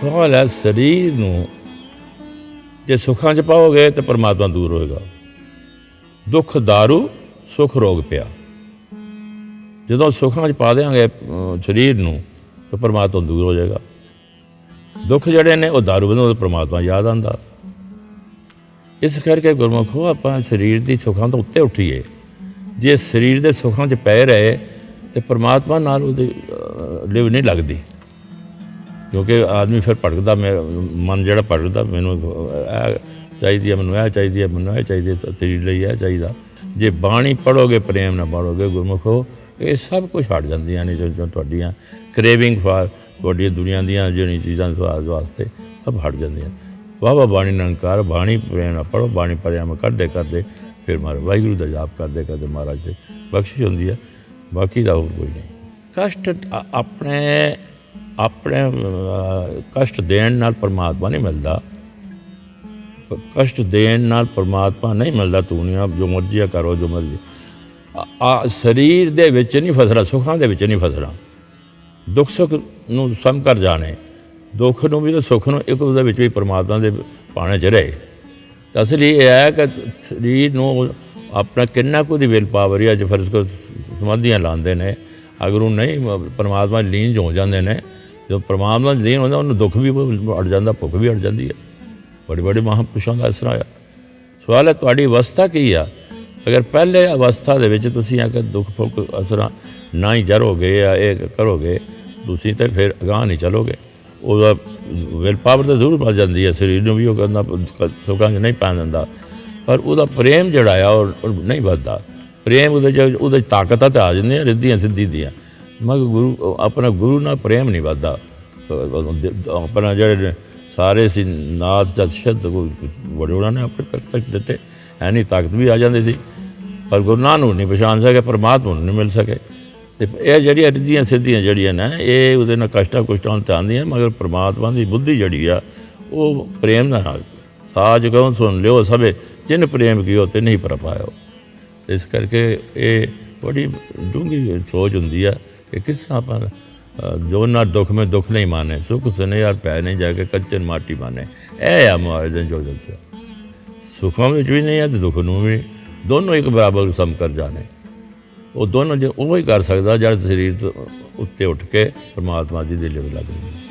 ਸਵਾਲ ਹੈ ਸਰੀਰ ਨੂੰ ਜੇ ਸੁੱਖਾਂ 'ਚ ਪਾਓਗੇ ਤੇ ਪਰਮਾਤਮਾ ਦੂਰ ਹੋਏਗਾ ਦੁੱਖ दारू ਸੁਖ ਰੋਗ ਪਿਆ ਜਦੋਂ ਸੁੱਖਾਂ 'ਚ ਪਾ ਦੇਾਂਗੇ ਅਹ, ਸਰੀਰ ਨੂੰ ਤਾਂ ਪਰਮਾਤਮਾ ਦੂਰ ਹੋ ਜਾਏਗਾ ਦੁੱਖ ਜਿਹੜੇ ਨੇ ਉਹ दारू ਬੰਦੋਂ ਪਰਮਾਤਮਾ ਯਾਦ ਆਂਦਾ ਇਸ ਕਰਕੇ ਗੁਰਮੁਖੋ ਆਪਾਂ ਸਰੀਰ ਦੀ ਸੁੱਖਾਂ ਤੋਂ ਉੱਤੇ ਉੱਠੀਏ ਜੇ ਸਰੀਰ ਦੇ ਸੁੱਖਾਂ 'ਚ ਪੈ ਰਹੇ ਤੇ ਪਰਮਾਤਮਾ ਨਾਲ ਉਹਦੀ ਅਹ, ਲਿਵ ਨਹੀਂ ਲੱਗਦੀ ਕਿਉਂਕਿ ਆਦਮੀ ਫਿਰ ਭਟਕਦਾ ਮੇਰਾ ਮਨ ਜਿਹੜਾ ਭਟਕਦਾ ਮੈਨੂੰ ਇਹ ਚਾਹੀਦੀ ਹੈ, ਮੈਨੂੰ ਇਹ ਚਾਹੀਦੀ ਹੈ, ਮੈਨੂੰ ਇਹ ਚਾਹੀਦੀ ਹੈ ਤਾਂ ਸਰੀਰ ਲਈ ਇਹ ਚਾਹੀਦਾ। ਜੇ ਬਾਣੀ ਪੜੋਗੇ ਪ੍ਰੇਮ ਨਾਲ ਪੜੋਗੇ ਗੁਰਮੁਖੋ ਇਹ ਸਭ ਕੁਝ ਹਟ ਜਾਂਦੀਆਂ ਨੇ, ਜੋ ਜੋ ਤੁਹਾਡੀਆਂ ਕ੍ਰੇਵਿੰਗ ਫਾਰ ਤੁਹਾਡੀਆਂ ਦੁਨੀਆ ਦੀਆਂ ਜਿਹੜੀਆਂ ਚੀਜ਼ਾਂ ਸਵਾਦ ਵਾਸਤੇ, ਸਭ ਹਟ ਜਾਂਦੀਆਂ। ਵਾਹ ਵਾਹ ਬਾਣੀ ਨਿਰੰਕਾਰ ਬਾਣੀ ਪ੍ਰੇਮ ਨਾਲ ਪੜੋ ਬਾਣੀ ਪ੍ਰੇਮ ਕਰਦੇ ਕਰਦੇ ਫਿਰ ਮਾਰ ਵਾਹਿਗੁਰੂ ਦਾ ਜਾਪ ਕਰਦੇ ਕਰਦੇ ਮਹਾਰਾਜ ਤੇ ਬਖਸ਼ਿਸ਼ ਹੁੰਦੀ ਹੈ। ਬਾਕੀ ਦਾ ਹੋਰ ਕੋਈ ਨਹੀਂ। ਕਸ਼ਟ ਆ- ਆਪਣੇ ਆਪਣੇ ਅਹ, ਕਸ਼ਟ ਦੇਣ ਨਾਲ ਪਰਮਾਤਮਾ ਨਹੀਂ ਮਿਲਦਾ। ਪ- ਕਸ਼ਟ ਦੇਣ ਨਾਲ ਪਰਮਾਤਮਾ ਨਹੀਂ ਮਿਲਦਾ ਤੂੰ ਨਹੀਂ ਜੋ ਮਰਜ਼ੀ ਆ ਕਰੋ ਜੋ ਮਰਜ਼ੀ। ਆ- ਆ ਸਰੀਰ ਦੇ ਵਿੱਚ ਨਹੀਂ ਫਸਣਾ ਸੁੱਖਾਂ ਦੇ ਵਿੱਚ ਨਹੀਂ ਫਸਣਾ। ਦੁੱਖ ਸੁੱਖ ਨੂੰ ਸਮ ਕਰ ਜਾਣੇ। ਦੁੱਖ ਨੂੰ ਵੀ ਤੇ ਸੁੱਖ ਨੂੰ ਇੱਕ ਉਹਦੇ ਵਿੱਚ ਵੀ ਪਰਮਾਤਮਾ ਦੇ ਪਾਣੇ ਚ ਰਹੇ। ਤਾਂ ਅਸਲੀ ਇਹ ਹੈ ਕਿ ਸਰੀਰ ਨੂੰ ਆਪਣਾ ਕਿੰਨਾ ਕੁ ਦੀ ਵਿਲ ਪਾਵਰ ਹੈ ਜੇ ਫਰਜ਼ ਕੋ ਸਮਾਧੀਆਂ ਲਾਉਂਦੇ ਨੇ ਅਗਰ ਉਹ ਨਹੀਂ ਮ- ਪਰਮਾਤਮਾ 'ਚ ਲੀਨ ਹੋ ਜਾਂਦੇ ਨੇ ਜਦੋਂ ਪਰਮਾਤਮਾ 'ਚ ਲੀਨ ਹੁੰਦਾ, ਉਹਨੂੰ ਦੁੱਖ ਵੀ ਅੜ ਜਾਂਦਾ, ਭੁੱਖ ਵੀ ਅੜ ਜਾਂਦੀ ਹੈ ਬੜੇ ਬੜੇ ਮਹਾਂਪੁਰਸ਼ਾਂ ਦਾ ਇਸ ਤਰ੍ਹਾਂ ਆ। ਸਵਾਲ ਹੈ, ਤੁਹਾਡੀ ਅਵਸਥਾ ਕੀ ਆ? ਅਗਰ ਪਹਿਲੇ ਅਵਸਥਾ ਦੇ ਵਿੱਚ ਤੁਸੀਂ ਆ ਕੇ ਦੁੱਖ, ਭੁੱਖ ਅਸਰਾਂ ਨਾ ਹੀ ਜਰੋਗੇ ਜਾਂ ਇਹ ਕਰੋਗੇ, ਤੁਸੀਂ ਤੇ ਫਿਰ ਅਗਾਂਹ ਨਹੀਂ ਚਲੋਗੇ। ਉਹਦਾ ਵਿਲ ਪਾਵਰ ਤਾਂ ਜ਼ਰੂਰ ਵੱਧ ਜਾਂਦੀ ਹੈ ਸਰੀਰ ਨੂੰ ਵੀ ਉਹ ਕਹਿੰਦਾ, ਸੁੱਖਾਂ 'ਚ ਨਹੀਂ ਪਾ ਦਿੰਦਾ। ਪਰ ਉਹਦਾ ਪ੍ਰੇਮ ਜਿਹੜਾ ਆ, ਉਹ ਉਹ ਨਹੀਂ ਵੱਧਦਾ। ਪ੍ਰੇਮ ਉਹਦੇ 'ਚ ਉਹਦੇ 'ਚ ਤਾਕਤਾਂ ਤਾਂ ਆ ਜਾਂਦੀਆਂ, ਰਿੱਧੀਆਂ ਸਿੱਧੀ ਦੀਆਂ। ਮਗਰ ਗੁਰੂ, ਆਪਣਾ ਗੁਰੂ ਨਾਲ ਪ੍ਰੇਮ ਨਹੀਂ ਵੱਧਦਾ। ਆਪਣਾ ਜਿਹੜੇ ਨੇ ਸਾਰੇ ਸੀ, ਨਾਥ, ਜਦ ਸ਼ਬਦ ਕੋਈ ਬੜੇ ਉਹਨਾਂ ਨੇ ਆਪਣੇ ਤੱਕ ਤੱਕ ਦਿੱਤੇ। ਐ ਨਹੀਂ ਤਾਕਤ ਵੀ ਆ ਜਾਂਦੀ ਸੀ। ਪਰ ਗੁਰੂ ਨਾਨਕ ਨੂੰ ਨਹੀਂ ਪਛਾਣ ਸਕੇ, ਪਰਮਾਤਮਾ ਨੂੰ ਨਹੀਂ ਮਿਲ ਸਕੇ। ਤੇ ਇਹ ਜਿਹੜੀਆਂ ਰਿੱਧੀਆਂ ਸਿੱਧੀਆਂ ਜਿਹੜੀਆਂ ਨੇ, ਇਹ ਉਹਦੇ ਨਾਲ ਕਸ਼ਟਾਂ ਕੁਸ਼ਟਾਂ ਤੇ ਆਉਂਦੀਆਂ, ਮਗਰ ਪਰਮਾਤਮਾ ਦੀ ਬੁੱਧੀ ਜਿਹੜੀ ਆ, ਉਹ ਪ੍ਰੇਮ ਦੇ ਨਾਲ। ਸਾਜ ਕਹੋ, ਸੁਣ ਲਿਓ ਸਭੇ, ਜਿਨ ਪ੍ਰੇਮ ਕੀਓ ਤੇ ਨਹੀਂ ਪਰ ਪਾਇਓ ਇਸ ਕਰਕੇ ਇਹ ਬੜੀ ਡੂੰਘੀ ਸੋਚ ਹੁੰਦੀ ਆ। ਕਿ ਕਿਸ ਤਰ੍ਹਾਂ ਆਪਾਂ ਅ, ਜੋ ਨਾ ਦੁੱਖ में ਦੁੱਖ ਨਹੀਂ ਮਾਨੇ ਸੁਖ ਸਨੇ ਯਾਰ ਪੈ ਨਹੀਂ ਜਾ ਕੇ ਕੱਚਨ ਮਾਟੀ ਮਾਨੇ। ਇਹ ਆ ਮਹਾਰਾਜ ਨੇ ਜੋ ਦੱਸਿਆ ਸੁਖਾਂ ਵਿੱਚ ਵੀ ਨਹੀਂ ਹੈ ਤੇ ਦੁੱਖ ਨੂੰ ਵੀ। ਦੋਨੋਂ ਇੱਕ ਬਰਾਬਰ ਸਮ ਕਰ ਜਾਣੇ। ਉਹ ਦੋਨੋਂ ਜੇ ਉਹ ਹੀ ਕਰ ਸਕਦਾ ਜਦ ਸਰੀਰ ਤੋਂ ਉੱਤੇ ਉੱਠ ਕੇ ਪਰਮਾਤਮਾ ਦੀ ਦਿਲ ਵਿੱਚ ਲੱਗ ਜਾਵੇ